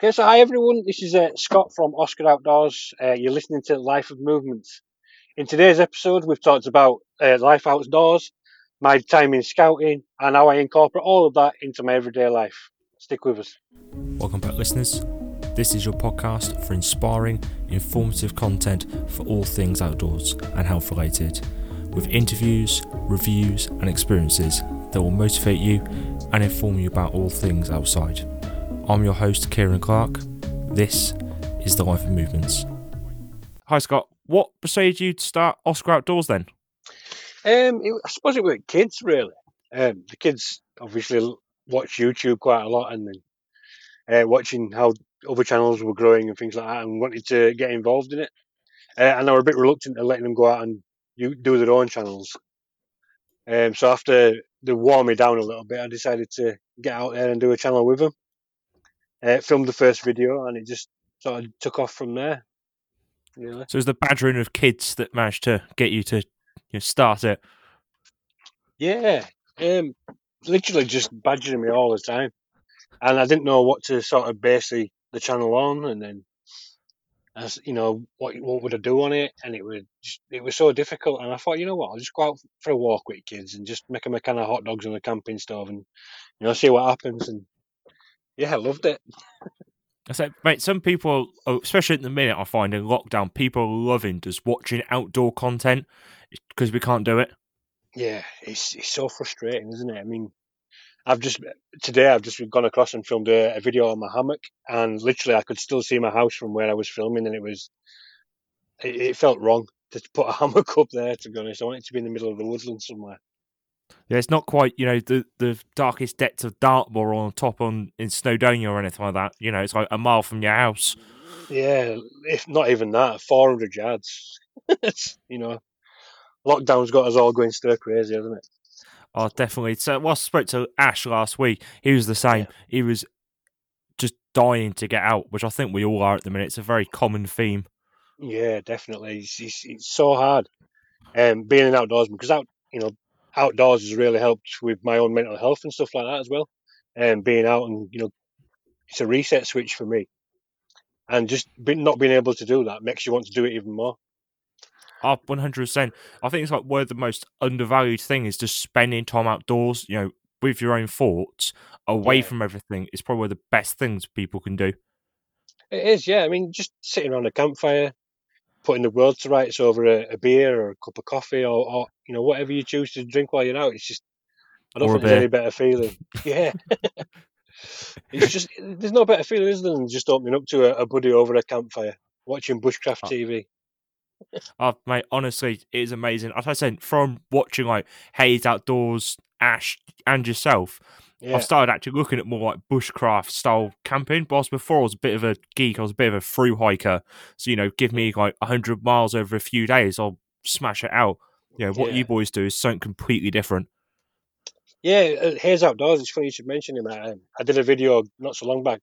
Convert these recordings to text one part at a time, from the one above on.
Okay, so hi everyone. This is uh, Scott from Oscar Outdoors. Uh, you're listening to Life of Movementz. In today's episode, we've talked about uh, life outdoors, my time in scouting, and how I incorporate all of that into my everyday life. Stick with us. Welcome back, listeners. This is your podcast for inspiring, informative content for all things outdoors and health related, with interviews, reviews, and experiences that will motivate you and inform you about all things outside. I'm your host, Kieran Clark. This is the Life of Movementz. Hi, Scott. What persuaded you to start Oscar Outdoors then? Um, it, I suppose it was kids really. Um, the kids obviously watch YouTube quite a lot, and then uh, watching how other channels were growing and things like that, and wanted to get involved in it. Uh, and I were a bit reluctant to letting them go out and you, do their own channels. Um, so after they wore me down a little bit, I decided to get out there and do a channel with them. Uh, filmed the first video, and it just sort of took off from there. Really. So it was the badgering of kids that managed to get you to you know, start it. Yeah, um, literally just badgering me all the time, and I didn't know what to sort of base the, the channel on, and then as you know what what would I do on it, and it was just, it was so difficult, and I thought you know what I'll just go out for a walk with kids and just make them a can of hot dogs on the camping stove and you know see what happens, and yeah, I loved it. I said, mate, some people, oh, especially at the minute, I find in lockdown, people are loving just watching outdoor content because we can't do it. Yeah, it's it's so frustrating, isn't it? I mean, I've just today I've just gone across and filmed a, a, video on my hammock, and literally I could still see my house from where I was filming, and it was it, it felt wrong to put a hammock up there. To be honest, I wanted to be in the middle of the woodland somewhere. Yeah, it's not quite you know the the darkest depths of Dartmoor on top on in Snowdonia or anything like that. You know, it's like a mile from your house. Yeah, if not even that, four hundred yards. you know, lockdown's got us all going stir crazy, hasn't it? Oh, definitely. So, well, I spoke to Ash last week. He was the same. Yeah. He was just dying to get out, which I think we all are at the minute. It's a very common theme. Yeah, definitely. It's, it's, it's so hard um, being an outdoorsman because out, you know, outdoors has really helped with my own mental health and stuff like that as well. And um, being out and you know, it's a reset switch for me. And just be, not being able to do that makes you want to do it even more. Oh, 100%. I think it's like one of the most undervalued thing is just spending time outdoors, you know, with your own thoughts, away yeah. from everything is probably one of the best things people can do. It is, yeah. I mean, just sitting around a campfire, putting the world to rights over a, a beer or a cup of coffee or, or, you know whatever you choose to drink while you're out. It's just I don't or think there's any better feeling. yeah. it's just there's no better feeling is than just opening up to a, a buddy over a campfire, watching bushcraft oh. TV. oh mate, honestly, it is amazing. As I said, from watching like Hayes Outdoors, Ash, and yourself, yeah. I've started actually looking at more like bushcraft style camping. Whilst before I was a bit of a geek, I was a bit of a through hiker. So, you know, give me like 100 miles over a few days, I'll smash it out. You know, what yeah. you boys do is something completely different. Yeah, uh, Hayes Outdoors, it's funny you should mention him. I, I did a video not so long back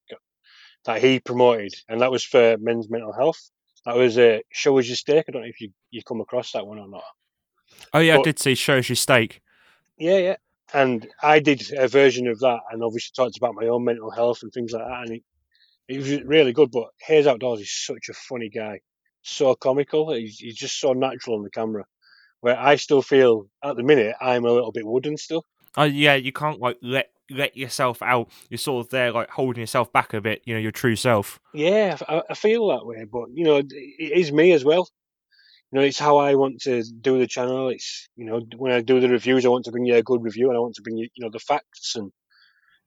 that he promoted, and that was for men's mental health. That was a uh, Show Us Your Steak. I don't know if you, you come across that one or not. Oh, yeah, but, I did see Show Us Your Steak. Yeah, yeah and I did a version of that, and obviously talked about my own mental health and things like that, and it, it was really good. But Hayes Outdoors is such a funny guy, so comical. He's, he's just so natural on the camera. Where I still feel at the minute I'm a little bit wooden still. Oh yeah, you can't like let let yourself out. You're sort of there like holding yourself back a bit. You know your true self. Yeah, I, I feel that way, but you know it is me as well you know, it's how I want to do the channel. It's you know, when I do the reviews, I want to bring you a good review, and I want to bring you, you know, the facts and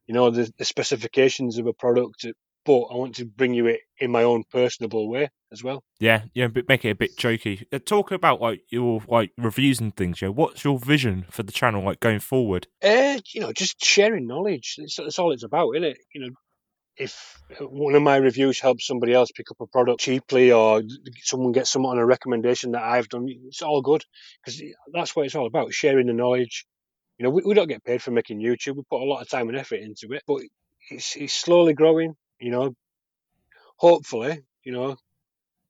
you know the, the specifications of a product. But I want to bring you it in my own personable way as well. Yeah, yeah, but make it a bit jokey. Uh, talk about like your like reviews and things. Yeah, what's your vision for the channel like going forward? Uh, you know, just sharing knowledge. That's, that's all it's about, isn't it? You know, if one of my reviews helps somebody else pick up a product cheaply or someone gets someone on a recommendation that I've done, it's all good because that's what it's all about sharing the knowledge. You know, we, we, don't get paid for making YouTube. We put a lot of time and effort into it, but it's, it's slowly growing. You know, hopefully, you know,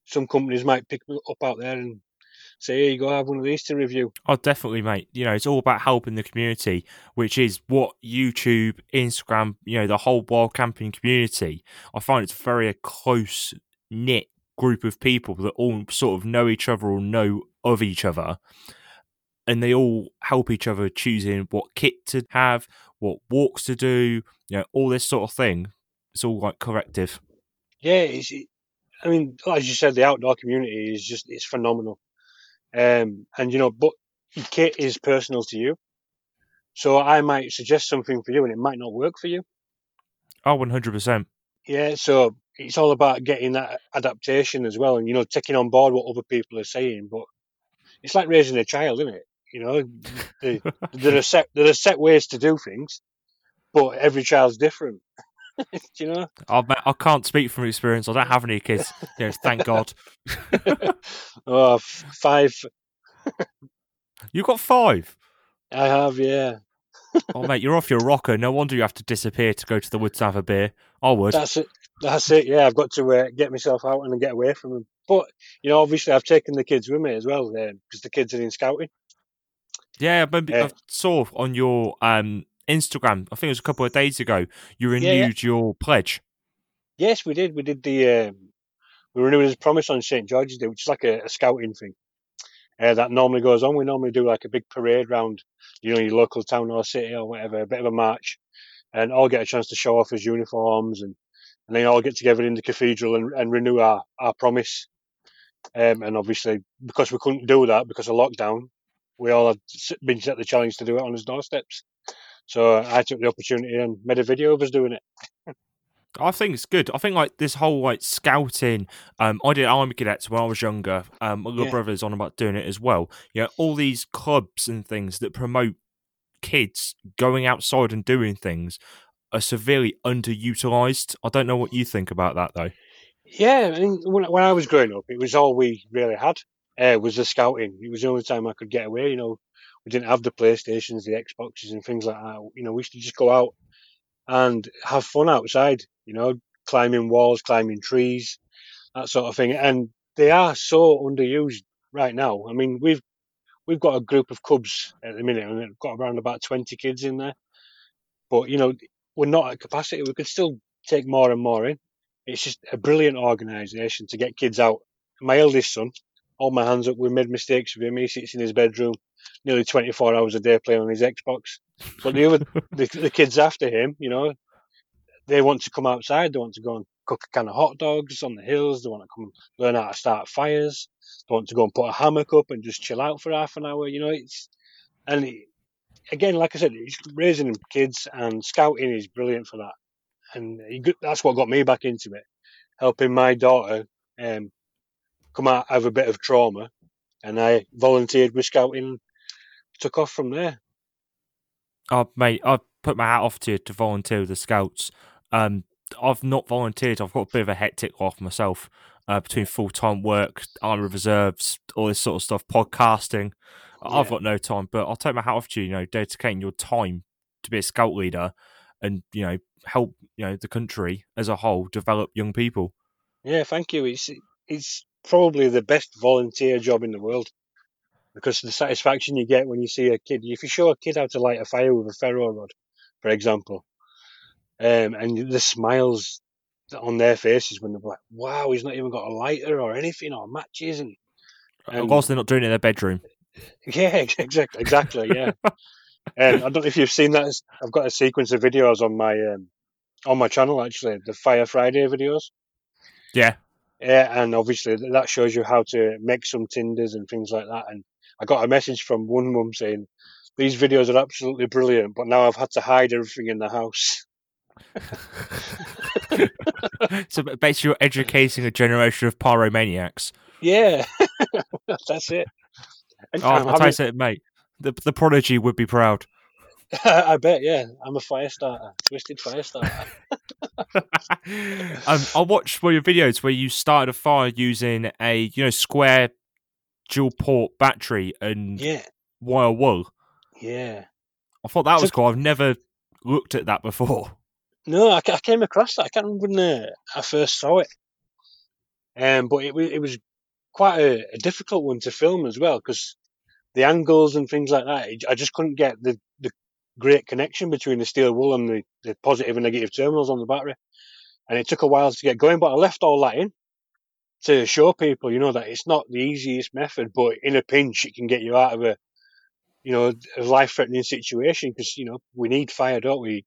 some companies might pick up out there and say, here you go, have one of these to review. Oh, definitely, mate. You know, it's all about helping the community, which is what YouTube, Instagram, you know, the whole wild camping community. I find it's very uh, a close knit group of people that all sort of know each other or know of each other. And they all help each other choosing what kit to have, what walks to do, you know, all this sort of thing. It's all like corrective. Yeah, it's, I mean, as you said, the outdoor community is just it's phenomenal. Um, and you know, but kit is personal to you. So I might suggest something for you, and it might not work for you. Oh, Oh, one hundred percent. Yeah, so it's all about getting that adaptation as well, and you know, taking on board what other people are saying. But it's like raising a child, isn't it? You know, there are set there are set ways to do things, but every child's different. do you know? I, I can't speak from experience. I don't have any kids. You know, thank God. oh, five. you got five. I have, yeah. oh, mate, you're off your rocker. No wonder you have to disappear to go to the woods to have a beer. I would. That's it. That's it. Yeah, I've got to uh, get myself out and get away from them. But you know, obviously, I've taken the kids with me as well because uh, the kids are in scouting. Yeah, but uh, I saw on your um, Instagram. I think it was a couple of days ago. You renewed yeah, yeah. your pledge. Yes, we did. We did the um, we renewed his promise on St George's Day, which is like a, a scouting thing uh, that normally goes on. We normally do like a big parade round, you know, your local town or city or whatever, a bit of a march, and all get a chance to show off his uniforms and and then all get together in the cathedral and, and renew our our promise. Um, and obviously, because we couldn't do that because of lockdown, we all had been set the challenge to do it on his doorsteps. So I took the opportunity and made a video of us doing it. I think it's good. I think like this whole like scouting. Um, I did army cadets when I was younger. Um, my little yeah. brother's on about doing it as well. Yeah, all these clubs and things that promote kids going outside and doing things are severely underutilized. I don't know what you think about that though. Yeah, I mean, when, when I was growing up, it was all we really had. Uh, was the scouting. It was the only time I could get away. You know, we didn't have the PlayStations, the Xboxes, and things like that. You know, we used to just go out and have fun outside. You know, climbing walls, climbing trees, that sort of thing. And they are so underused right now. I mean, we've we've got a group of cubs at the minute, and we've got around about twenty kids in there. But you know, we're not at capacity. We could still take more and more in. It's just a brilliant organisation to get kids out. My eldest son, all my hands up, we made mistakes with him. He sits in his bedroom nearly 24 hours a day playing on his Xbox. But the other, the, the kids after him, you know, they want to come outside. They want to go and cook a can of hot dogs on the hills. They want to come learn how to start fires. They want to go and put a hammock up and just chill out for half an hour. You know, it's and it, again, like I said, raising kids and scouting is brilliant for that. And that's what got me back into it, helping my daughter um, come out of a bit of trauma. And I volunteered with scouting took off from there. Oh, mate, I put my hat off to you to volunteer with the Scouts. Um, I've not volunteered. I've got a bit of a hectic life myself uh, between full time work, army reserves, all this sort of stuff, podcasting. Yeah. I've got no time, but I'll take my hat off to you. You know, dedicating your time to be a scout leader and you know help you know the country as a whole develop young people. Yeah, thank you. It's it's probably the best volunteer job in the world because the satisfaction you get when you see a kid, if you show a kid how to light a fire with a ferro rod, for example, um, and the smiles on their faces when they're like, "Wow, he's not even got a lighter or anything or matches," and, and of course they're not doing it in their bedroom. Yeah, exactly, exactly. Yeah, and um, I don't know if you've seen that. I've got a sequence of videos on my um, on my channel actually, the Fire Friday videos. Yeah, yeah, and obviously that shows you how to make some tinders and things like that. And I got a message from one mum saying, "These videos are absolutely brilliant, but now I've had to hide everything in the house." so basically, you're educating a generation of pyromaniacs. Yeah, that's it. And, oh, I'll tell you mate. The the prodigy would be proud. I bet, yeah. I'm a fire starter, twisted fire starter. um, I watched one of your videos where you started a fire using a you know square dual port battery and yeah. wire wool. Yeah. I thought that was cool. I've never looked at that before. No, I, I came across that. I can't remember when uh, I first saw it. Um, but it, it was quite a, a difficult one to film as well because the angles and things like that. I just couldn't get the, the great connection between the steel wool and the, the positive and negative terminals on the battery. And it took a while to get going, but I left all that in to show people, you know, that it's not the easiest method, but in a pinch, it can get you out of a, you know, a life threatening situation because, you know, we need fire, don't we? It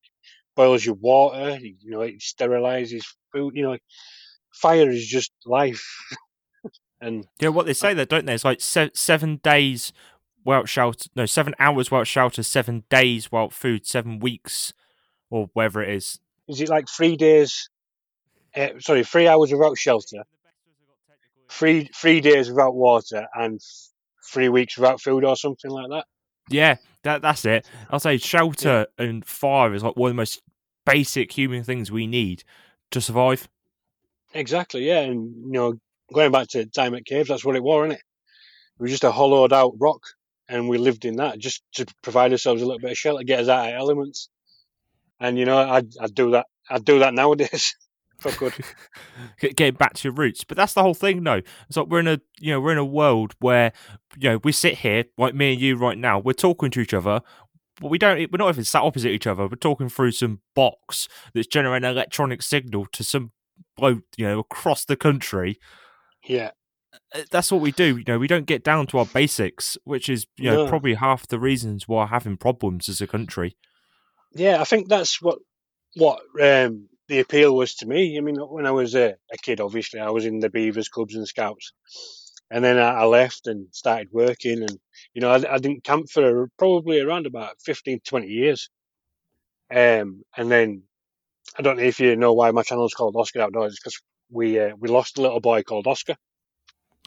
boils your water, you know, it sterilizes food, you know, fire is just life. and yeah, what they say there, don't they? It's like se- seven days without shelter, no, seven hours without shelter, seven days without food, seven weeks, or whatever it is. Is it like three days? Uh, sorry, three hours without shelter, three three days without water, and three weeks without food, or something like that. Yeah, that that's it. I'll say shelter yeah. and fire is like one of the most basic human things we need to survive. Exactly, yeah, and you know, going back to Dymock Caves, that's what it was, isn't it? It was just a hollowed out rock and we lived in that just to provide ourselves a little bit of shelter, get us out of elements. And you know, I'd, I'd do that. I'd do that nowadays I could. Getting back to your roots, but that's the whole thing. though. it's like we're in a you know we're in a world where you know we sit here like me and you right now. We're talking to each other. But we don't. We're not even sat opposite each other. We're talking through some box that's generating an electronic signal to some bloke, you know, across the country. Yeah. Uh, that's what we do. You know, we don't get down to our basics, which is you know no. probably half the reasons why we're having problems as a country. Yeah, I think that's what what um, the appeal was to me. I mean, when I was a, a, kid, obviously I was in the Beavers, Cubs, and Scouts, and then I, I left and started working, and you know, I, I, didn't camp for probably around about 15, 20 years, um, and then I don't know if you know why my channel is called Oscar Outdoors, because we uh, we lost a little boy called Oscar.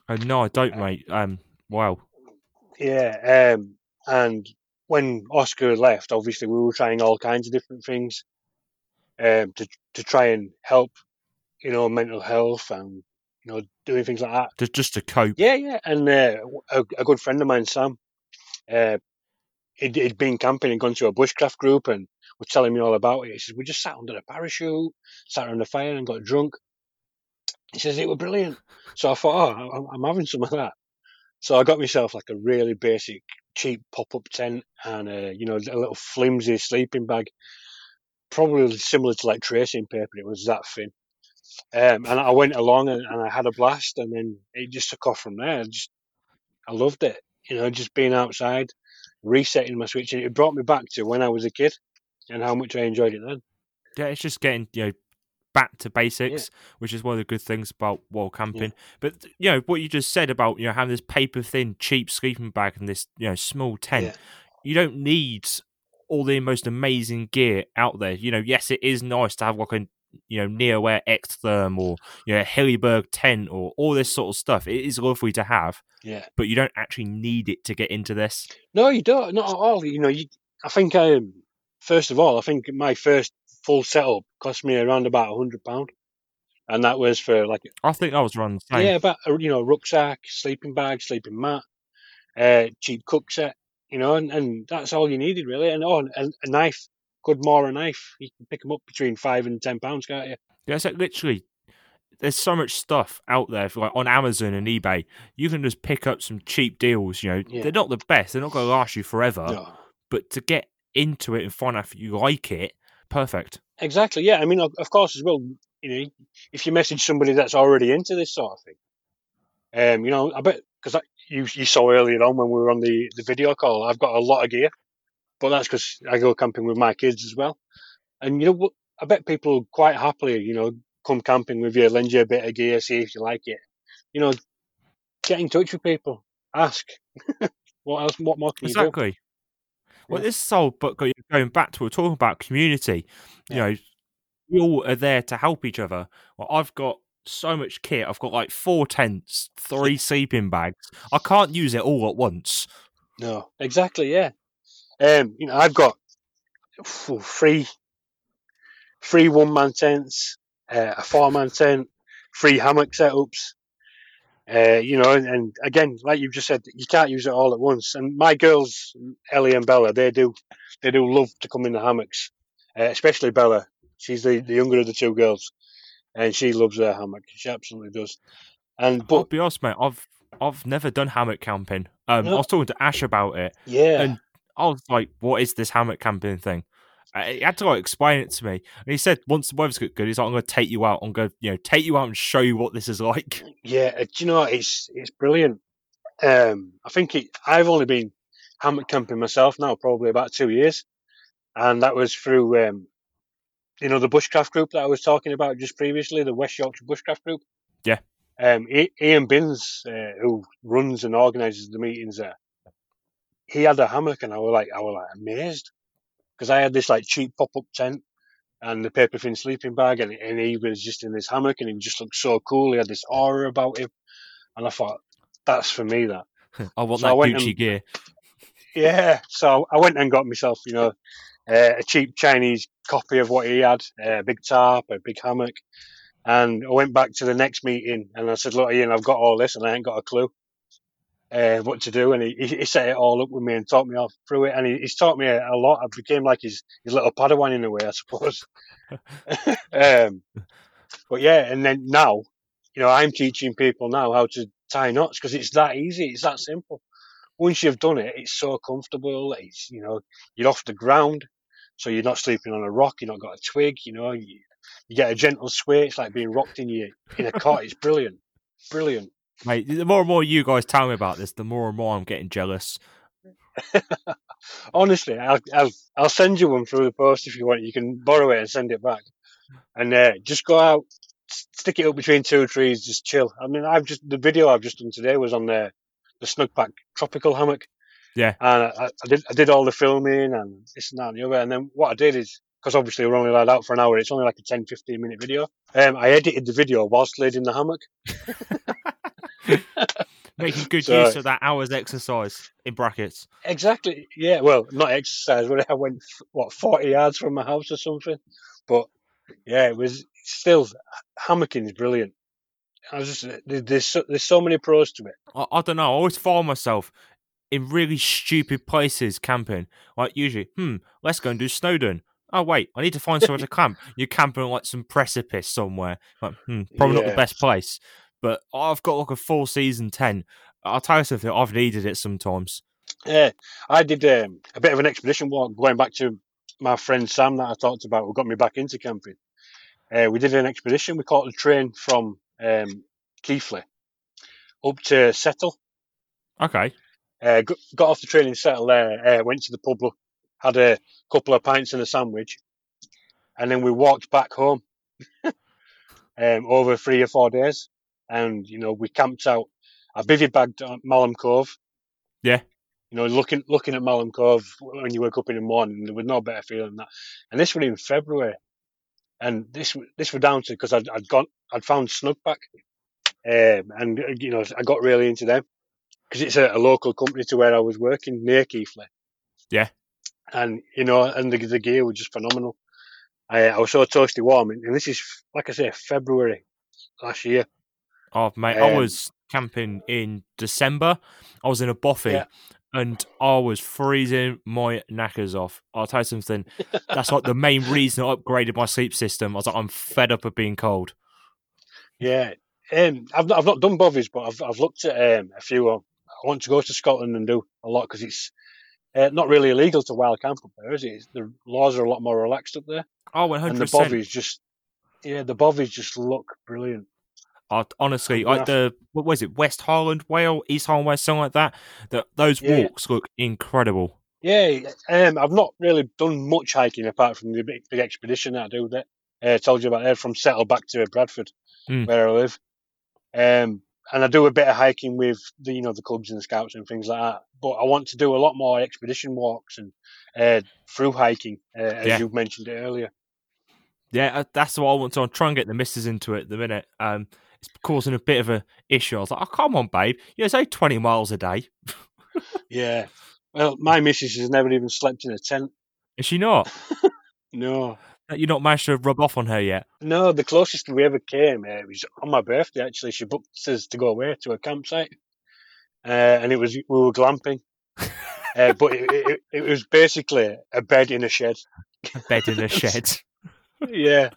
Uh, no, I don't, mate. Um, wow. Yeah, um, and when Oscar left, obviously we were trying all kinds of different things um, to to try and help, you know, mental health and you know doing things like that. Just just to cope. Yeah, yeah. And uh, a, a, good friend of mine, Sam, uh, he'd, he'd, been camping and gone to a bushcraft group and was telling me all about it. He says we just sat under a parachute, sat around the fire and got drunk. He says it was brilliant. So I thought, oh, I'm having some of that. So I got myself like a really basic, cheap pop-up tent and a, you know a little flimsy sleeping bag, probably similar to like tracing paper. It was that thin. Um, and I went along and, and, I had a blast, and then it just took off from there. I just I loved it, you know, just being outside, resetting my switch, and it brought me back to when I was a kid and how much I enjoyed it then. Yeah, it's just getting you know back to basics, yeah. which is one of the good things about wild camping. Yeah. But you know what you just said about you know having this paper thin, cheap sleeping bag and this you know small tent. Yeah. You don't need all the most amazing gear out there. You know, yes, it is nice to have like a you know Neoair Xtherm or you know Hilleberg tent or all this sort of stuff. It is lovely to have. Yeah. But you don't actually need it to get into this. No, you don't. Not at all. You know, you. I think um, first of all, I think my first full setup cost me around about a hundred pound, and that was for like I think I was around the same. Yeah, about you know rucksack, sleeping bag, sleeping mat, uh, cheap cook set, you know, and, and that's all you needed really. And oh, and a knife, good Mora knife, you can pick them up between five and ten pounds, can't you? Yeah, it's like literally. There's so much stuff out there, for like on Amazon and eBay. You can just pick up some cheap deals. You know, yeah. they're not the best. They're not going to last you forever. No. But to get into it and find out if you like it, perfect. Exactly. Yeah. I mean, of, of course, as well. You know, if you message somebody that's already into this sort of thing, um, you know, I bet because you you saw earlier on when we were on the the video call, I've got a lot of gear, but that's because I go camping with my kids as well, and you know, I bet people quite happily, you know, come camping with you, lend you a bit of gear, see if you like it. You know, get in touch with people, ask. what else? What more can exactly. you do? Exactly. Well, this is all, but going back to we're talking about community. You know, we all are there to help each other. Well, I've got so much kit. I've got like four tents, three sleeping bags. I can't use it all at once. No, exactly. Yeah. Um, you know, I've got three, three one man tents, uh, a four man tent, three hammock setups. Uh, you know, and, and, again, like you've just said, you can't use it all at once. And my girls, Ellie and Bella, they do, they do love to come in the hammocks, uh, especially Bella. She's the, the younger of the two girls, and she loves her hammock. She absolutely does. And I'll be honest, mate. I've I've never done hammock camping. Um, I was talking to Ash about it. yeah, And I was like, "What is this hammock camping thing?" Uh, He had to like explain it to me, and he said, "Once the weather's got good, he's like, I'm going to take you out. I'm going to, you know, take you out and show you what this is like." yeah. uh, Do you know what? it's it's brilliant. Um, I think it, I've only been hammock camping myself now, probably about two years, and that was through um, you know the bushcraft group that I was talking about just previously, the West Yorkshire Bushcraft Group. Yeah. Um, Ian Binns, uh, who runs and organises the meetings there, he had a hammock, and I was like, I was like amazed because I had this like cheap pop up tent and the paper thin sleeping bag, and, and he was just in this hammock, and he just looked so cool. He had this aura about him, and I thought, that's for me. That I want So I that went Gucci and- gear. yeah. So I went and got myself, you know, uh, a cheap Chinese copy of what he had, uh, a big tarp, a big hammock. And I went back to the next meeting and I said, look, Ian, I've got all this and I ain't got a clue uh, what to do. And he, he he set it all up with me and taught me all through it. And he, he's taught me a, a lot. I became like his, his little padawan in a way, I suppose. um, but yeah, and then now, you know, I'm teaching people now how to tie knots because it's that easy. It's that simple. Once you've done it, it's so comfortable. It's, you know, you're off the ground. So you're not sleeping on a rock. You're not got a twig, you know, you, you get a gentle sway. It's like being rocked in your, in a cot. It's brilliant. Brilliant. Mate, the more and more you guys tell me about this, the more and more I'm getting jealous. Honestly, I'll, I'll, I'll send you one through the post if you want. You can borrow it and send it back. And uh, just go out, stick it up between two trees, just chill. I mean, I've just the video I've just done today was on the the Snugpak tropical hammock. Yeah. And I, I did I did all the filming and this and that and the other. And then what I did is because obviously we're only allowed out for an hour. It's only like a 10, 15 minute video. Um, I edited the video whilst laid in the hammock. Making good So- use of that hour's exercise in brackets. Exactly. Yeah. Well, not exercise. But I went what forty yards from my house or something. But yeah, it was still hammocking is brilliant. I was just there's so, there's so many pros to it. I, I don't know. I always find myself in really stupid places camping. Like usually, hmm, let's go and do Snowdon. Oh wait, I need to find somewhere to camp. You're camping on like some precipice somewhere. Like, hmm, probably not the best place. But I've got like a full season tent. I'll tell you something. I've needed it sometimes. Yeah, I did um, a bit of an expedition walk going back to my friend Sam that I talked about, who got me back into camping. Uh, we did an expedition. We caught the train from um, Keighley up to Settle. Okay. Uh, got, off the train in Settle there, uh, went to the pub, had a couple of pints and a sandwich, and then we walked back home um, over three or four days. And, you know, we camped out. I bivy bagged at Malham Cove. Yeah. You know, looking looking at Malham Cove when you wake up in the morning, there was no better feeling than that. And this was in February. And this this was down to because I'd, I'd gone, I'd found Snugpak. Um, and, you know, I got really into them because it's a, a local company to where I was working near Keighley. Yeah. And you know, and the, the gear was just phenomenal. I, I was so toasty warm, and, and this is like I say, February last year. Oh mate, I Um, was camping in December. I was in a bothy, Yeah. and I was freezing my knackers off. I'll tell you something. That's like the main reason I upgraded my sleep system. I was like, I'm fed up of being cold. Yeah, um, I've not, I've not done bothies, but I've I've looked at um, a few. I want to go to Scotland and do a lot because it's uh, not really illegal to wild camp up there, is it? It's, the laws are a lot more relaxed up there, Oh, 100%. and the bothies just yeah, the bothies just look brilliant. I, honestly, like the what was it, West Highland, Whale, East Highland, West, something like that. That those Yeah. walks look incredible. Yeah, um, I've not really done much hiking apart from the big, big expedition that I do. That uh, told you about there from Settle back to Bradford, Mm. where I live. Um, and I do a bit of hiking with the you know the clubs and the scouts and things like that. But I want to do a lot more expedition walks and uh, through hiking, uh, as Yeah. you mentioned it earlier. Yeah, uh, that's what I want to. I'm trying to get the missus into it at the minute. Um, it's causing a bit of a issue. I was like, oh, come on, babe. You know, say 20 miles a day. Yeah. Well, my missus has never even slept in a tent. Is she not? No. You're not managed to rub off on her yet. No, the closest we ever came, uh, was on my birthday actually. She booked us to go away to a campsite. Uh, and it was, we were glamping. uh, but it, it, it was basically a bed in a shed. A bed in a shed. Yeah.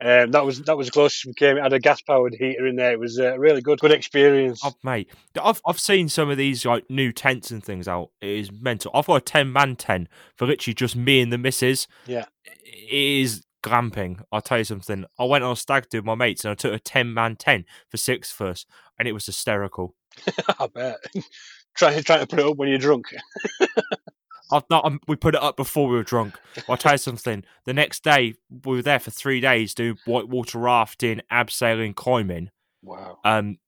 Um, that was that was the closest we came. It had a gas powered heater in there. It was a really good good experience. Oh, mate, I've I've seen some of these like new tents and things out. It is mental. I've got a ten man tent for literally just me and the missus. Yeah. it is glamping. I'll tell you something. I went on a stag do with my mates and I took a ten man tent for six of us, and it was hysterical. I bet. trying trying to put it up when you're drunk. I've not. Um, we put it up before we were drunk. I'll tell you something. The next day, we were there for three days doing whitewater rafting, abseiling, climbing. Wow. Um,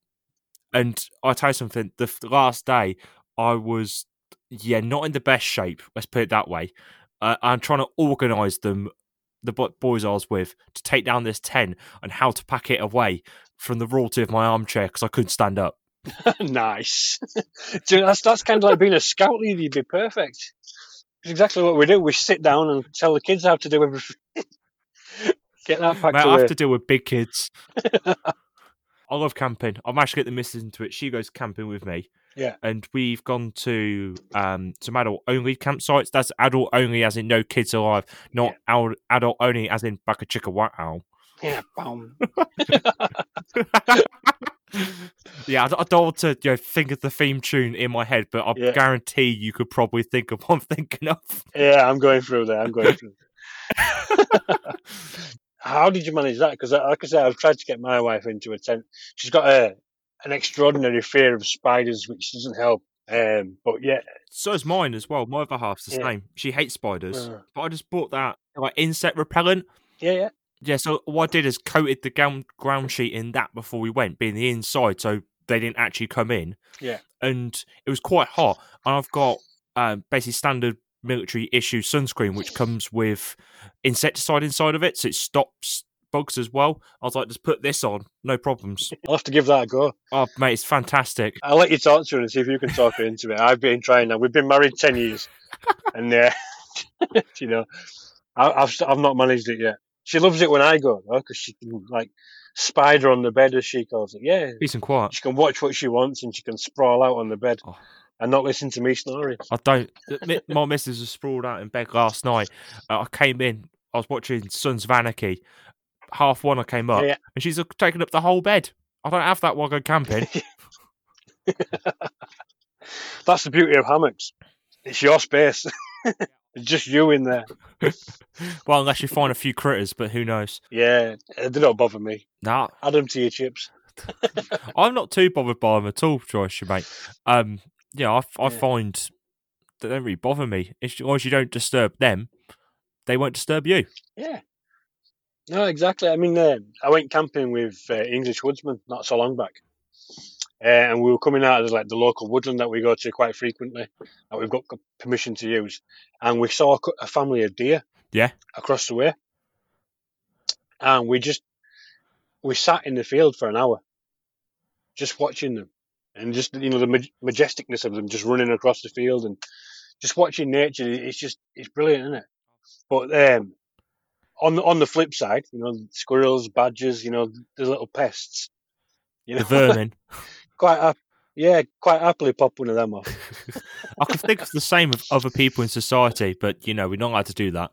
and I'll tell you something. The last day, I was, yeah, not in the best shape. Let's put it that way. Uh, I'm trying to organise them, the boys I was with, to take down this tent and how to pack it away from the royalty of my armchair because I couldn't stand up. nice. that's that's kind of like being a scout leader. You'd be perfect. It's exactly what we do. We sit down and tell the kids how to do everything. Get that packed Mate, I have to deal with big kids. I love camping. I managed to get the missus into it. She goes camping with me. Yeah. And we've gone to um, some adult only campsites. That's adult only, as in no kids alive, not ad- adult only, as in back a chicka wow. Yeah, boom. yeah, I, I don't want to you know, think of the theme tune in my head, but I Yeah. guarantee you could probably think of what I'm thinking of. Yeah, I'm going through there. I'm going through. How did you manage that? Because, like I said, I've tried to get my wife into a tent. She's got a an extraordinary fear of spiders, which doesn't help. Um, but yeah, So is mine as well. My other half's the Yeah. same. She hates spiders, Uh. but I just bought that like insect repellent. yeah, yeah. Yeah, so what I did is coated the ground, sheet in that before we went, being the inside, so they didn't actually come in. Yeah. And it was quite hot. And I've got um, basically standard military issue sunscreen, which comes with insecticide inside of it, so it stops bugs as well. I was like, just put this on, no problems. I'll have to give that a go. Oh, mate, it's fantastic. I'll let you talk to her and see if you can talk her into it. I've been trying now. We've been married ten years, and uh, you know, I, I've I've not managed it yet. She loves it when I go though, because she can like spider on the bed as she calls it. Yeah, Peace and quiet. she can watch what she wants and she can sprawl out on the bed Oh. and not listen to me snoring. I don't. My missus was sprawled out in bed last night. Uh, I came in. I was watching Sons of Anarchy. Half one, I came up, Yeah. and she's taken up the whole bed. I don't have that while I go camping. That's the beauty of hammocks. It's your space. it's just you in there. well, unless you find a few critters, but who knows? Yeah, they don't bother me. Nah, Add them to your chips. I'm not too bothered by them at all, Joyce, mate. Um, yeah, I, I Yeah. find they don't really bother me. As long as you don't disturb them, they won't disturb you. Yeah. No, exactly. I mean, uh, I went camping with uh, English Woodsman not so long back. Uh, and we were coming out of like the local woodland that we go to quite frequently, that we've got permission to use. And we saw a family of deer Yeah. across the way. And we just, we sat in the field for an hour, just watching them. And just, you know, the maj- majesticness of them just running across the field and just watching nature. It's just, it's brilliant, isn't it? But um, on the on the flip side, you know, squirrels, badgers, you know, the little pests. You know, The vermin. Quite hap- yeah, quite happily pop one of them off. I can think of the same of other people in society, but you know we're not allowed to do that.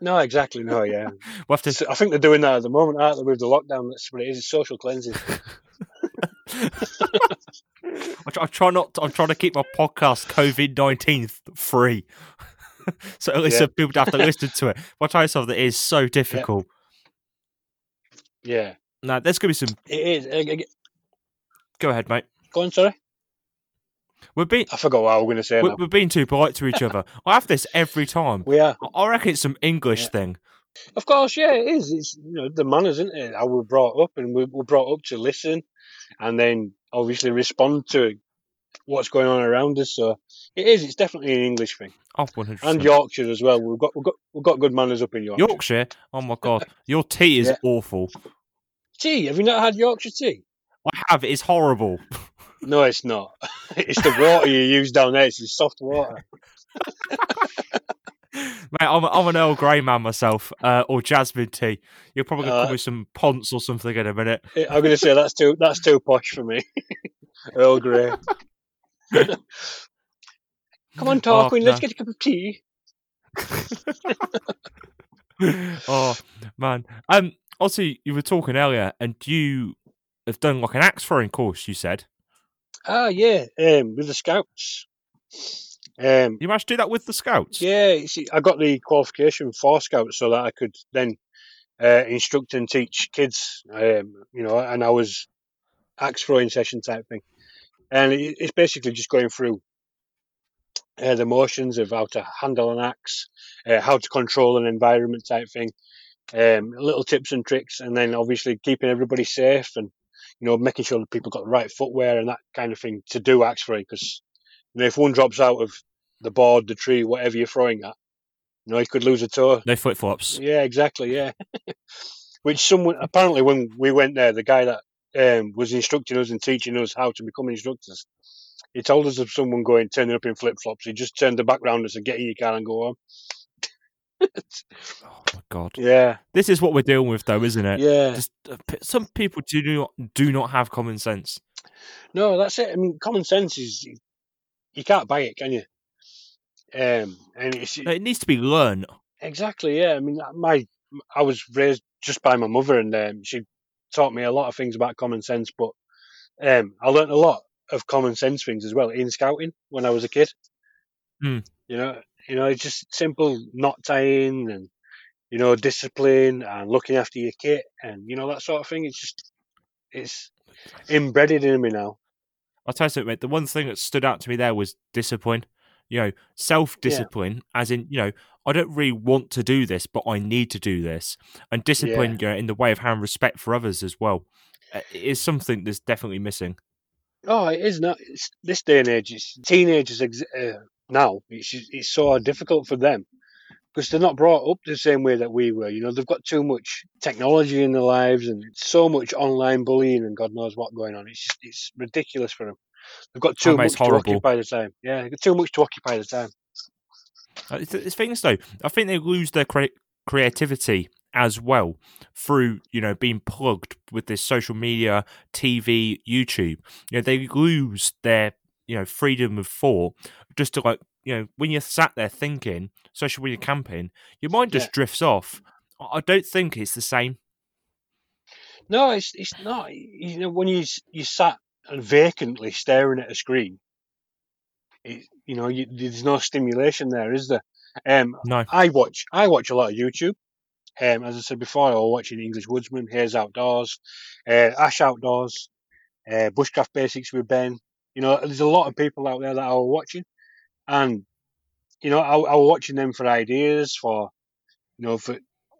No, exactly. No, yeah. We'll have to So I think they're doing that at the moment, aren't they? With the lockdown, that's what it is. It's social cleansing. I try, I try not. To, I'm trying to keep my podcast COVID nineteen free, so at least Yeah. people have to listen to it. But I tell you something, it is so difficult. Yeah, Now, there's gonna be some. it is. Go ahead, mate. Go on, sorry. We're being I forgot what I was going to say. we're, we're being too polite to each other. I have this every time. We are, I- reckon it's some English Yeah. thing. of course. Yeah, it is. It's you know the manners, isn't it? How we're brought up, and we, we're brought up to listen, and then obviously respond to what's going on around us. So it is. It's definitely an English thing, Oh, 100 and Yorkshire as well. We've got we've got we've got good manners up in Yorkshire. Yorkshire. Oh my god, your tea is Yeah. awful. Tea? Have you not had Yorkshire tea? I have. It's horrible. No, it's not. it's the water you use down there. It's the soft water. Mate, I'm, I'm an Earl Grey man myself, uh, or jasmine tea. You're probably gonna Uh, call me some ponce or something in a minute. I'm going to say that's too that's too posh for me. Earl Grey. Come on, Tarquin, Oh, let's no. get a cup of tea. oh man. Um. Also, you were talking earlier, and you have done like an axe throwing course. You said Ah, yeah, um, with the scouts. Um, you managed to do that with the scouts. yeah, you see, I got the qualification for scouts so that I could then uh, instruct and teach kids. Um, you know, and I was axe throwing session type thing, and it, it's basically just going through uh, the motions of how to handle an axe, uh, how to control an environment type thing, um, little tips and tricks, and then obviously keeping everybody safe and you know making sure that people got the right footwear and that kind of thing to do axe throwing. Because you know if one drops out of the board, the tree, whatever you're throwing at, you know you could lose a toe. No flip flops. Yeah, exactly. Yeah, which someone apparently when we went there, the guy that um, was instructing us and teaching us how to become instructors. He told us of someone going turning up in flip flops. He just turned the back round us and get in your car and go home. Oh god. Yeah, This is what we're dealing with, though, isn't it? yeah. Just uh, some people do not do not have common sense. No, that's it. I mean, common sense is you can't buy it, can you? Um, and it's It needs to be learned. exactly yeah. I mean, my I was raised just by my mother, and um, she taught me a lot of things about common sense. But um, I learned a lot of common sense things as well in scouting when I was a kid. Hmm. You know, you know, it's just simple knot tying and you know discipline and looking after your kit and you know that sort of thing. It's just it's embedded in me now. I'll tell you something, mate. The one thing that stood out to me there was discipline. You know, self discipline, as in, you know, I don't really want to do this, but I need to do this. And discipline, you know, in the way of having respect for others as well, uh, is something that's definitely missing. Oh, it is not. It's, this day and age, it's teenagers ex- uh, now. It's it's so difficult for them because they're not brought up the same way that we were. You know, they've got too much technology in their lives and so much online bullying and God knows what going on. It's it's ridiculous for them. They've got too much horrible. to occupy the time. Yeah, they've got too much to occupy the time. Uh, It's, it's things though. I think they lose their cre- creativity as well through you know being plugged with this social media, TV, YouTube. You know they lose their you know freedom of thought just to like you know when you're sat there thinking, especially when you're camping, your mind just Yeah. drifts off. I don't think it's the same. No, it's it's not. You know, when you you sat and vacantly staring at a screen, it, you know, you, there's no stimulation there, is there? Um, No, I watch I watch a lot of YouTube. Um, as I said before, I was watching English Woodsman, Hayes Outdoors, uh, Ash Outdoors, uh, Bushcraft Basics with Ben. You know, there's a lot of people out there that was watching, and you know, I, I was watching them for ideas, for you know, for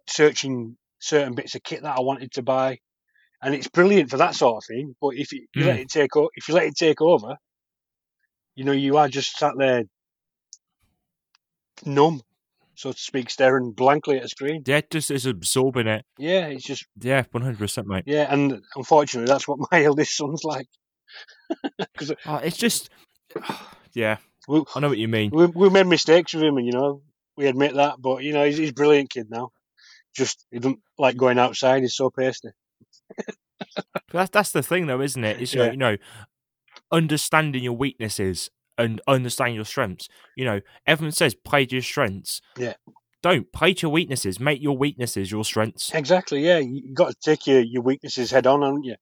searching certain bits of kit that I wanted to buy, and it's brilliant for that sort of thing. But if you, you let hmm. it take o- if you let it take over, you know, you are just sat there numb, so to speak, staring blankly at a screen. yeah, just is absorbing it. Yeah, it's just Yeah, one hundred percent, mate. yeah, and unfortunately, that's what my eldest son's like. Oh, it's just yeah. We, I know what you mean. we we made mistakes with him, and you know, we admit that. But you know, he's, he's a brilliant kid now. Just he doesn't like going outside. He's so pasty. That's that's the thing, though, isn't it? It's you know, Yeah. you know, understanding your weaknesses and understanding your strengths. You know, everyone says play to your strengths. Yeah. Don't play to your weaknesses. Make your weaknesses your strengths. Exactly. Yeah, you you got to take your, your weaknesses head on, haven't you?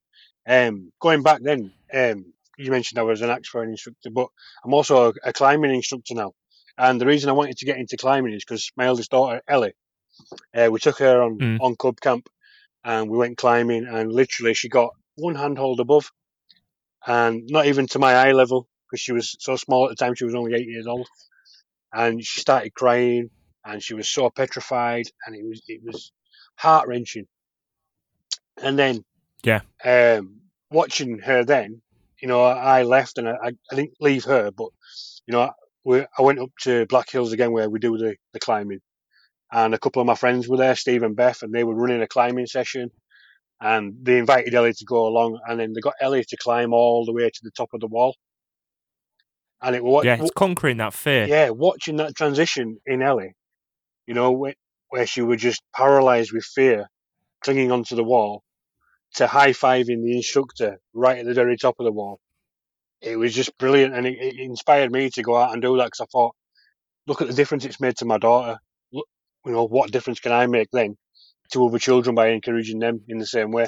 Um, going back then, um, you mentioned I was an axe throwing instructor, but I'm also a, a climbing instructor now. And the reason I wanted to get into climbing is because my eldest daughter Ellie, uh, we took her on Mm. on Cub Camp, and we went climbing, and literally she got one handhold above, and not even to my eye level because she was so small at the time. She was only eight years old, and she started crying, and she was so petrified, and it was it was heart wrenching. And then, Yeah. um, watching her then, you know, I left and I, I I didn't leave her, but you know, we, I went up to Black Hills again where we do the, the climbing, and a couple of my friends were there, Steve and Beth, and they were running a climbing session, and they invited Ellie to go along, and then they got Ellie to climb all the way to the top of the wall, and it was Yeah, it's conquering that fear. yeah, watching that transition in Ellie, you know, where, where she was just paralyzed with fear, clinging onto the wall, to high fiving the instructor right at the very top of the wall. It was just brilliant, and it, it inspired me to go out and do that because I thought, look at the difference it's made to my daughter. Look, you know, what difference can I make then to other children by encouraging them in the same way?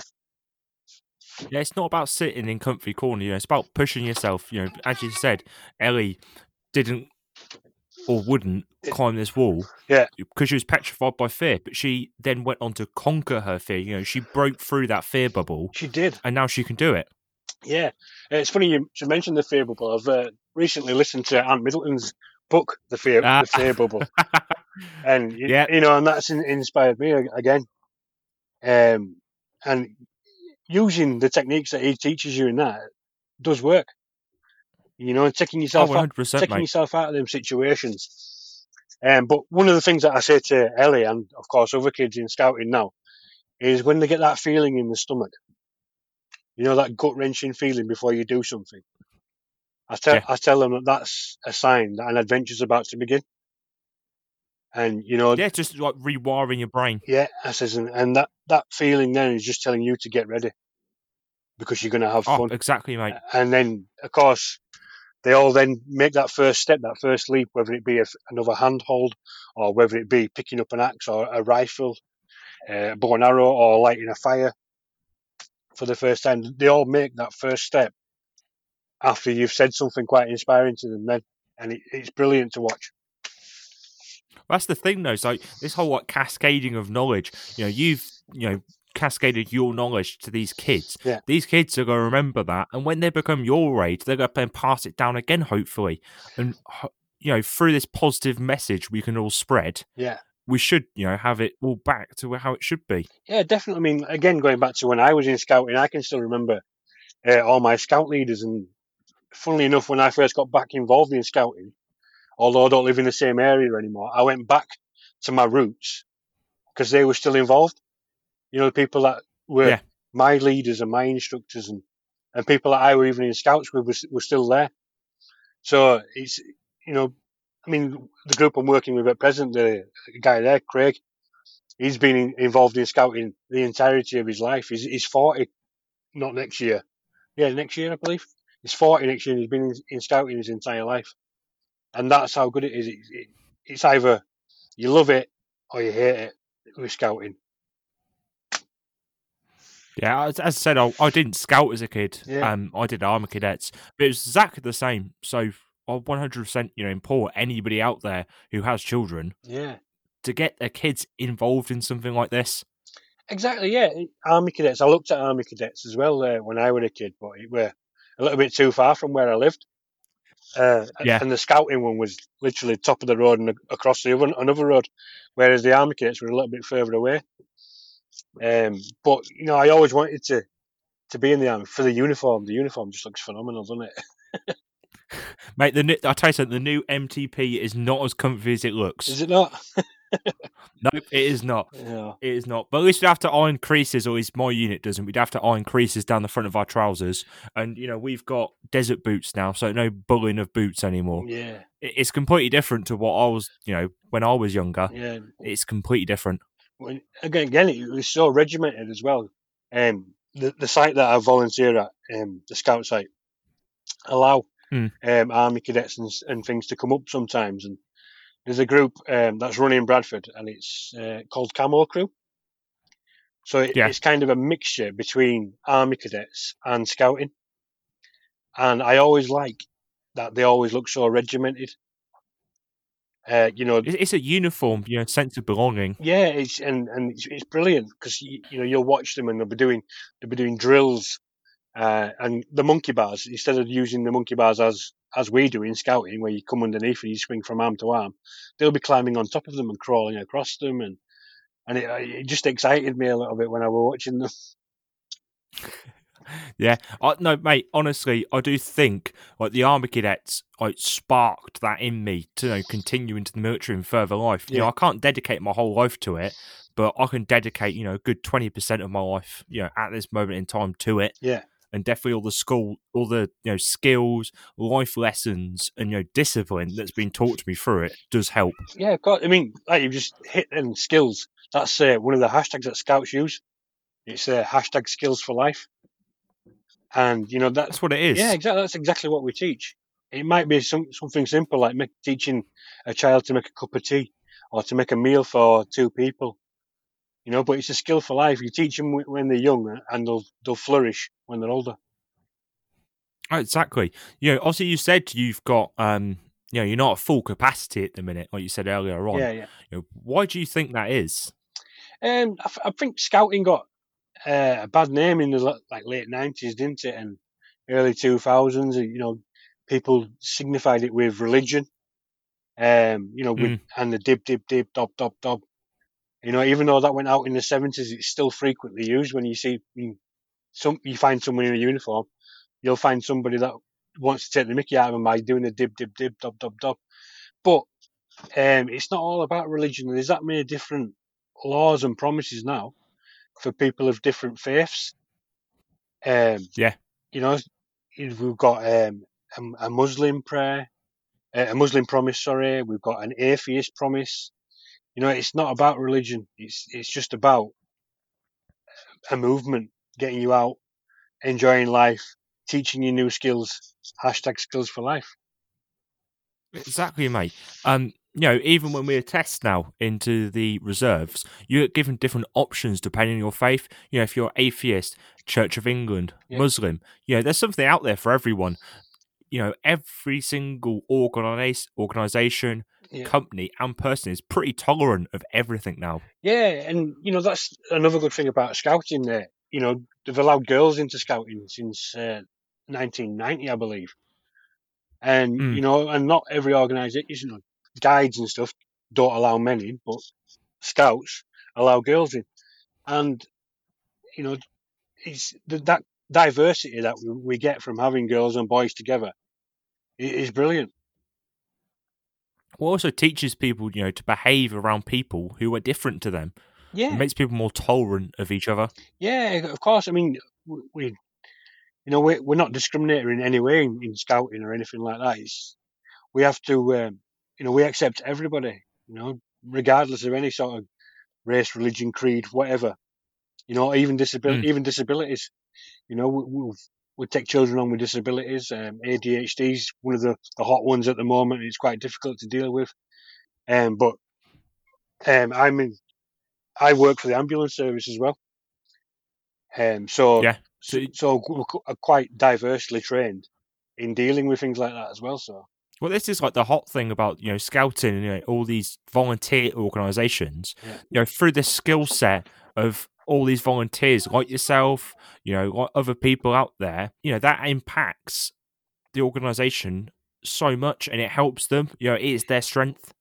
Yeah, it's not about sitting in comfy corner. You know, it's about pushing yourself. You know, as you said, Ellie didn't or wouldn't climb this wall. Yeah. Because she was petrified by fear, but she then went on to conquer her fear. You know, she broke through that fear bubble, She did. and now she can do it. Yeah, Uh, it's funny you should mention the fear bubble. I've uh, recently listened to Ant Middleton's book, The Fear, Ah. the fear Bubble, and you, Yeah. you know, and that's in, inspired me again. Um, and using the techniques that he teaches you in that does work. You know, and taking Oh, yourself one out, taking mate. yourself out of them situations. Um, but one of the things that I say to Ellie and of course other kids in scouting now is when they get that feeling in the stomach, you know, that gut wrenching feeling before you do something. I tell Yeah. I tell them that that's a sign that an adventure's about to begin. And you know, Yeah, just like rewiring your brain. yeah, I says, and, and that that feeling then is just telling you to get ready because you're going to have Oh, fun. exactly, mate. And then, of course, they all then make that first step, that first leap, whether it be a, another handhold or whether it be picking up an axe or a rifle, uh, a bow and arrow, or lighting a fire for the first time. They all make that first step after you've said something quite inspiring to them then. And it, it's brilliant to watch. That's the thing, though. So this whole like cascading of knowledge. You know, you've you know cascaded your knowledge to these kids. Yeah. These kids are going to remember that, and when they become your age, they're going to pass it down again, hopefully. And you know, through this positive message we can all spread, Yeah. we should you know have it all back to how it should be. Yeah, definitely. I mean, again, going back to when I was in scouting, I can still remember uh, all my scout leaders. And funnily enough, when I first got back involved in scouting, although I don't live in the same area anymore, I went back to my roots because they were still involved. You know, the people that were Yeah. my leaders and my instructors and, and people that I were even in scouts with was, were still there. So it's, you know, I mean, the group I'm working with at present, the guy there, Craig, he's been in, involved in scouting the entirety of his life. He's, he's 40, not next year. Yeah, next year, I believe. He's 40 next year and he's been in, in scouting his entire life. And that's how good it is. It, it, it's either you love it or you hate it with scouting. Yeah, as, as I said, I, I didn't scout as a kid. Yeah. Um, I did armor cadets, but it was exactly the same. So, I 100% you know implore anybody out there who has children Yeah. to get their kids involved in something like this. Exactly, yeah. Army cadets. I looked at army cadets as well uh, when I was a kid, but it were a little bit too far from where I lived. Uh, Yeah. And the scouting one was literally top of the road and across the other another road, whereas the army cadets were a little bit further away. Um, but you know, I always wanted to to be in the army for the uniform. The uniform just looks phenomenal, doesn't it? Mate, the new, I tell you something, the new MTP is not as comfy as it looks. Is it not? Nope, it is not. Yeah. It is not. But at least we'd have to iron creases, or at least my unit doesn't. We'd have to iron creases down the front of our trousers. And, you know, we've got desert boots now, so no bulling of boots anymore. Yeah. It's completely different to what I was, you know, when I was younger. Yeah. It's completely different. When, again, again, it was so regimented as well. Um, the the site that I volunteer at, um, the scout site, allow Hmm. um, army cadets and, and things to come up sometimes. And there's a group um, that's running in Bradford, and it's uh, called Camo Crew. So it, Yeah. it's kind of a mixture between army cadets and scouting. And I always like that they always look so regimented. Uh, you know, It's, a uniform, you know, sense of belonging. yeah, it's and and it's, it's brilliant because you, you know you'll watch them and they'll be doing they'll be doing drills, uh, and the monkey bars instead of using the monkey bars as as we do in scouting where you come underneath and you swing from arm to arm, they'll be climbing on top of them and crawling across them and and it, it just excited me a little bit when I was watching them. Yeah, I, no, mate. Honestly, I do think like the army cadets, like sparked that in me to you know, continue into the military and further life. You know, I can't dedicate my whole life to it, but I can dedicate you know a good twenty percent of my life, you know, at this moment in time to it. Yeah. and definitely all the school, all the you know skills, life lessons, and you know discipline that's been taught to me through it does help. Yeah, of course. I mean, like you've just hit and skills. That's uh, one of the hashtags that scouts use. It's uh, hashtag skills for life, and you know that's That's what it is. Yeah, exactly. That's exactly what we teach. It might be some, something simple like make, teaching a child to make a cup of tea, or to make a meal for two people. You know, but it's a skill for life. You teach them when they're young, and they'll they'll flourish when they're older. Oh, exactly. You know, also you said you've got um, you know, you're not at full capacity at the minute, like you said earlier on. Yeah, yeah. You know, why do you think that is? Um, I, I think scouting got uh, a bad name in the like late nineties, didn't it, and early two thousands. You know, people signified it with religion. Um, you know, with Mm. and the dib dib dib dob dob dob. You know, even though that went out in the seventies, it's still frequently used when you see you, some you find someone in a uniform, you'll find somebody that wants to take the Mickey out of them by doing the dib dib dib dob dob dob. But um, it's not all about religion. There's that many different laws and promises now for people of different faiths. Um, Yeah. you know, we've got um, a, a Muslim prayer, uh, a Muslim promise. Sorry, we've got an atheist promise. You know, it's not about religion. It's it's just about a movement, getting you out, enjoying life, teaching you new skills. Hashtag skills for life. Exactly, mate. Um, you know, even when we attest now into the reserves, you're given different options depending on your faith. You know, if you're atheist, Church of England, Yeah. Muslim, you know, there's something out there for everyone. You know, every single organize, organization, Yeah. company, and person is pretty tolerant of everything now. Yeah, and you know that's another good thing about scouting. There, you know, they've allowed girls into scouting since uh, 1990, I believe. And Mm. you know, and not every organisation, guides and stuff don't allow men in, but scouts allow girls in. And you know, it's th- that diversity that we, we get from having girls and boys together is brilliant. Well, also teaches people, you know, to behave around people who are different to them. It Yeah, makes people more tolerant of each other. Yeah, of course. I mean, we, you know, we're, we're not discriminating in any way in, in scouting or anything like that. It's, we have to, um, you know, we accept everybody, you know, regardless of any sort of race, religion, creed, whatever. You know, even disability, Mm. even disabilities. You know, we, we, we take children on with disabilities. Um, ADHD is one of the, the hot ones at the moment. It's quite difficult to deal with. Um, but um, I'm in, I work for the ambulance service as well. Um, so Yeah. so, So- so are quite diversely trained in dealing with things like that as well. So Well, this is like the hot thing about you know scouting and you know, all these volunteer organisations. Yeah. You know, through the skill set of all these volunteers like yourself, you know, like other people out there, you know, that impacts the organisation so much, and it helps them. You know, it is their strength.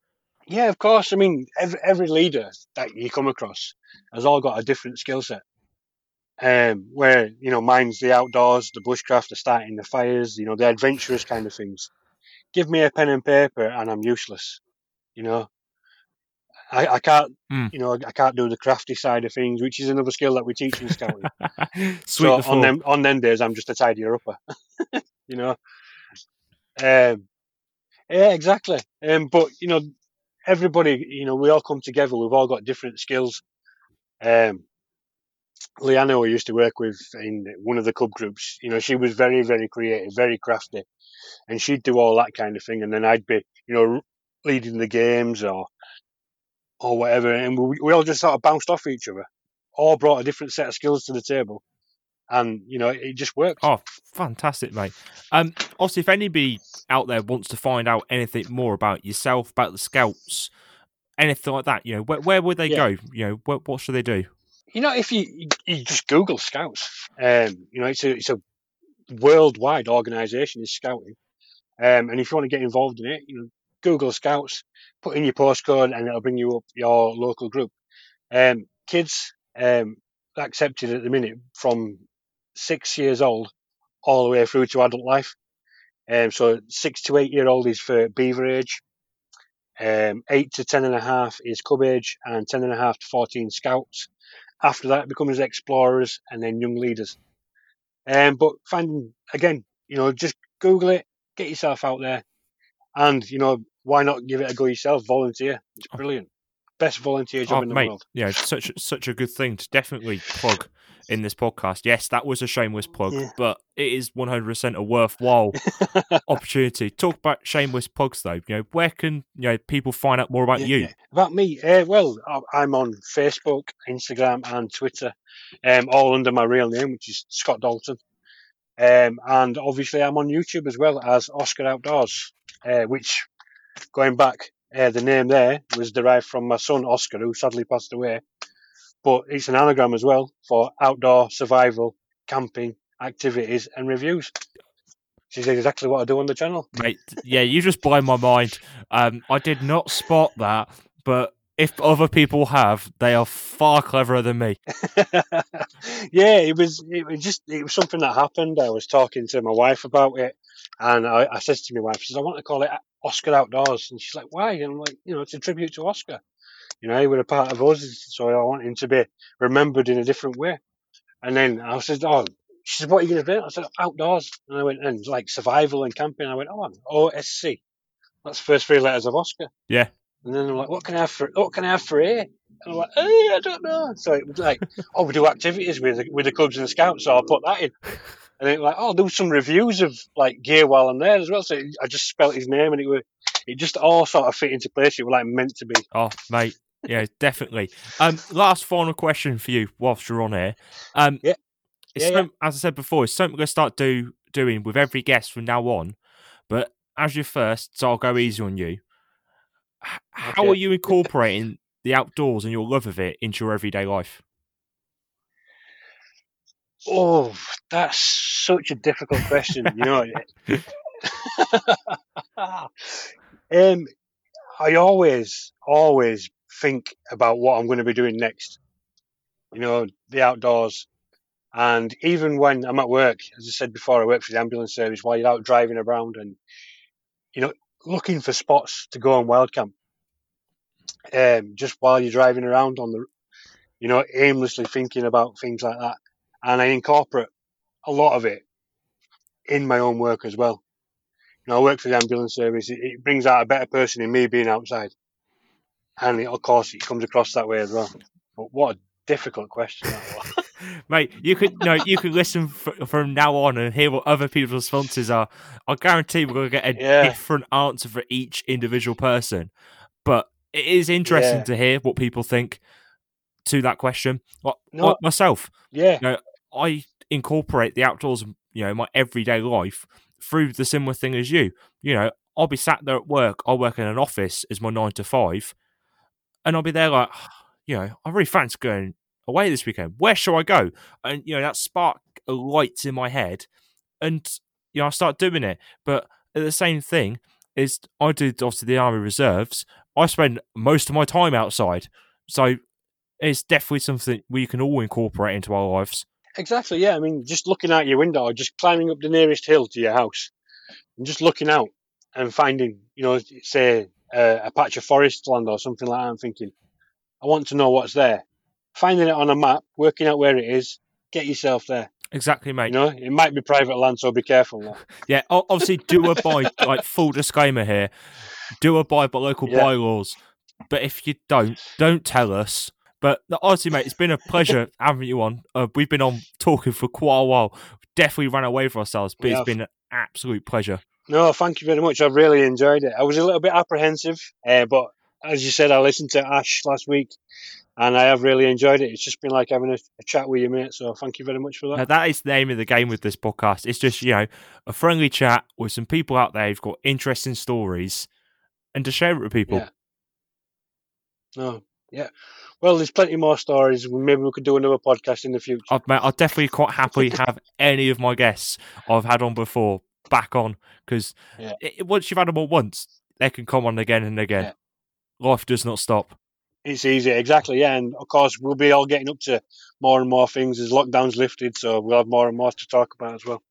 yeah, of course. I mean, every every leader that you come across has all got a different skill set. Um, where you know mine's the outdoors, the bushcraft, the starting the fires, you know, the adventurous kind of things. Give me a pen and paper, and I'm useless. You know, I, I can't, Mm. you know, I can't do the crafty side of things, which is another skill that we teach in scouting. So on them on them days, I'm just a tidier upper. you know. Um, yeah, exactly. Um, but you know, everybody, you know, we all come together. We've all got different skills. Um, Leanna, who I used to work with in one of the cub groups, you know, she was very, very creative, very crafty, and she'd do all that kind of thing. And then I'd be, you know, leading the games or or whatever, and we, we all just sort of bounced off each other. All brought a different set of skills to the table, and you know, it just worked. Oh, fantastic, mate. Um, also, if anybody out there wants to find out anything more about yourself, about the Scouts, anything like that, you know, where, where would they Yeah. go? You know, what, what should they do? You know, if you you- just Google Scouts, um, you know, it's a it's a worldwide organisation is scouting, um, and if you want to get involved in it, you know, Google Scouts, put in your postcode, and it'll bring you up your local group. Um, kids um, accepted at the minute from six years old all the way through to adult life. Um, so six to eight year old is for beaver age. Um, eight to ten and a half is cub age, and ten and a half to fourteen scouts. After that, becomes explorers and then young leaders. Um, but finding again, you know, just Google it, get yourself out there, and you know, why not give it a go yourself? Volunteer, it's Oh. brilliant. Best volunteer job Oh, in the mate, world. Yeah, such such a good thing to definitely plug in this podcast. Yes, that was a shameless plug, Yeah. but it is one hundred percent a worthwhile opportunity. Talk about shameless plugs though. You know, where can you know people find out more about Yeah, you? yeah. About me, uh, well, I- I'm on Facebook, Instagram, and Twitter, um, all under my real name, which is Scott Dalton. Um, and obviously, I'm on YouTube as well as Oscar Outdoors, uh, which, going back, uh, the name there was derived from my son Oscar, who sadly passed away. But it's an anagram as well for outdoor survival, camping, activities, and reviews. Which is exactly what I do on the channel. Mate, yeah, you just blow my mind. Um, I did not spot that, but if other people have, they are far cleverer than me. yeah, it was it was just it was something that happened. I was talking to my wife about it, and I, I said to my wife, said, I want to call it Oscar Outdoors, and she's like, Why? And I'm like, you know, it's a tribute to Oscar. You know, he was a part of us, so I want him to be remembered in a different way. And then I said, Oh, she said, What are you going to do? I said, Outdoors. And I went, And like survival and camping. I went, Oh, OSC. That's the first three letters of Oscar. Yeah. And then I'm like, What can I have for what can I have for A? And I'm like, hey, I don't know. So it was like, oh, we do activities with the, with the clubs and the scouts, so I'll put that in. And then like, oh, I'll do some reviews of like gear while I'm there as well. So I just spelt his name, and it was it just all sort of fit into place. It was like meant to be. Oh, mate, yeah, definitely. Um, last final question for you whilst you're on here. Um, Yeah. Yeah, some- as I said before, it's something we're going to start do doing with every guest from now on. But as your first, so I'll go easy on you. How Okay. are you incorporating the outdoors and your love of it into your everyday life? Oh, that's such a difficult question. You know. um, I always, always think about what I'm going to be doing next. You know, the outdoors. And even when I'm at work, as I said before, I work for the ambulance service while you're out driving around and, you know, looking for spots to go on wild camp. Um, just while you're driving around on the, you know, aimlessly thinking about things like that. And I incorporate a lot of it in my own work as well. You know, I work for the ambulance service. It, it brings out a better person in me being outside. And it, of course, it comes across that way as well. But what a difficult question. Mate, you could no, you could listen f- from now on and hear what other people's responses are. I guarantee we're going to get a Yeah. different answer for each individual person. But it is interesting Yeah. to hear what people think to that question. Like, No. like myself, Yeah, I incorporate the outdoors, you know, my everyday life through the similar thing as you. You know, I'll be sat there at work. I work in an office as my nine to five, and I'll be there like, ah, you know, I really fancy going away this weekend. Where shall I go? And you know, that spark lights in my head, and you know, I start doing it. But the same thing is, I did obviously the army reserves. I spend most of my time outside, so it's definitely something we can all incorporate into our lives. Exactly. Yeah, I mean, just looking out your window or just climbing up the nearest hill to your house and just looking out and finding, you know, say uh, a patch of forest land or something like that. I'm thinking, I want to know what's there. Finding it on a map, working out where it is, get yourself there. Exactly, mate. You know, it might be private land, so be careful. Now. Yeah, obviously, do abide. like full disclaimer here: do abide by local Yeah. bylaws. But if you don't, don't tell us. But honestly, mate, it's been a pleasure having you on. Uh, we've been on talking for quite a while. Definitely ran away from ourselves, but We it's have. been an absolute pleasure. No, thank you very much. I've really enjoyed it. I was a little bit apprehensive, uh, but as you said, I listened to Ash last week, and I have really enjoyed it. It's just been like having a, a chat with your mate. So thank you very much for that. Now, that is the name of the game with this podcast. It's just you know a friendly chat with some people out there who've got interesting stories, and to share it with people. Yeah. No, yeah. Well, there's plenty more stories. Maybe we could do another podcast in the future. I'd, mate, I'd definitely quite happily have any of my guests I've had on before back on because Yeah. once you've had them on once, they can come on again and again. Life does not stop. It's easy, exactly. Yeah, and of course we'll be all getting up to more and more things as lockdown's lifted, so we'll have more and more to talk about as well.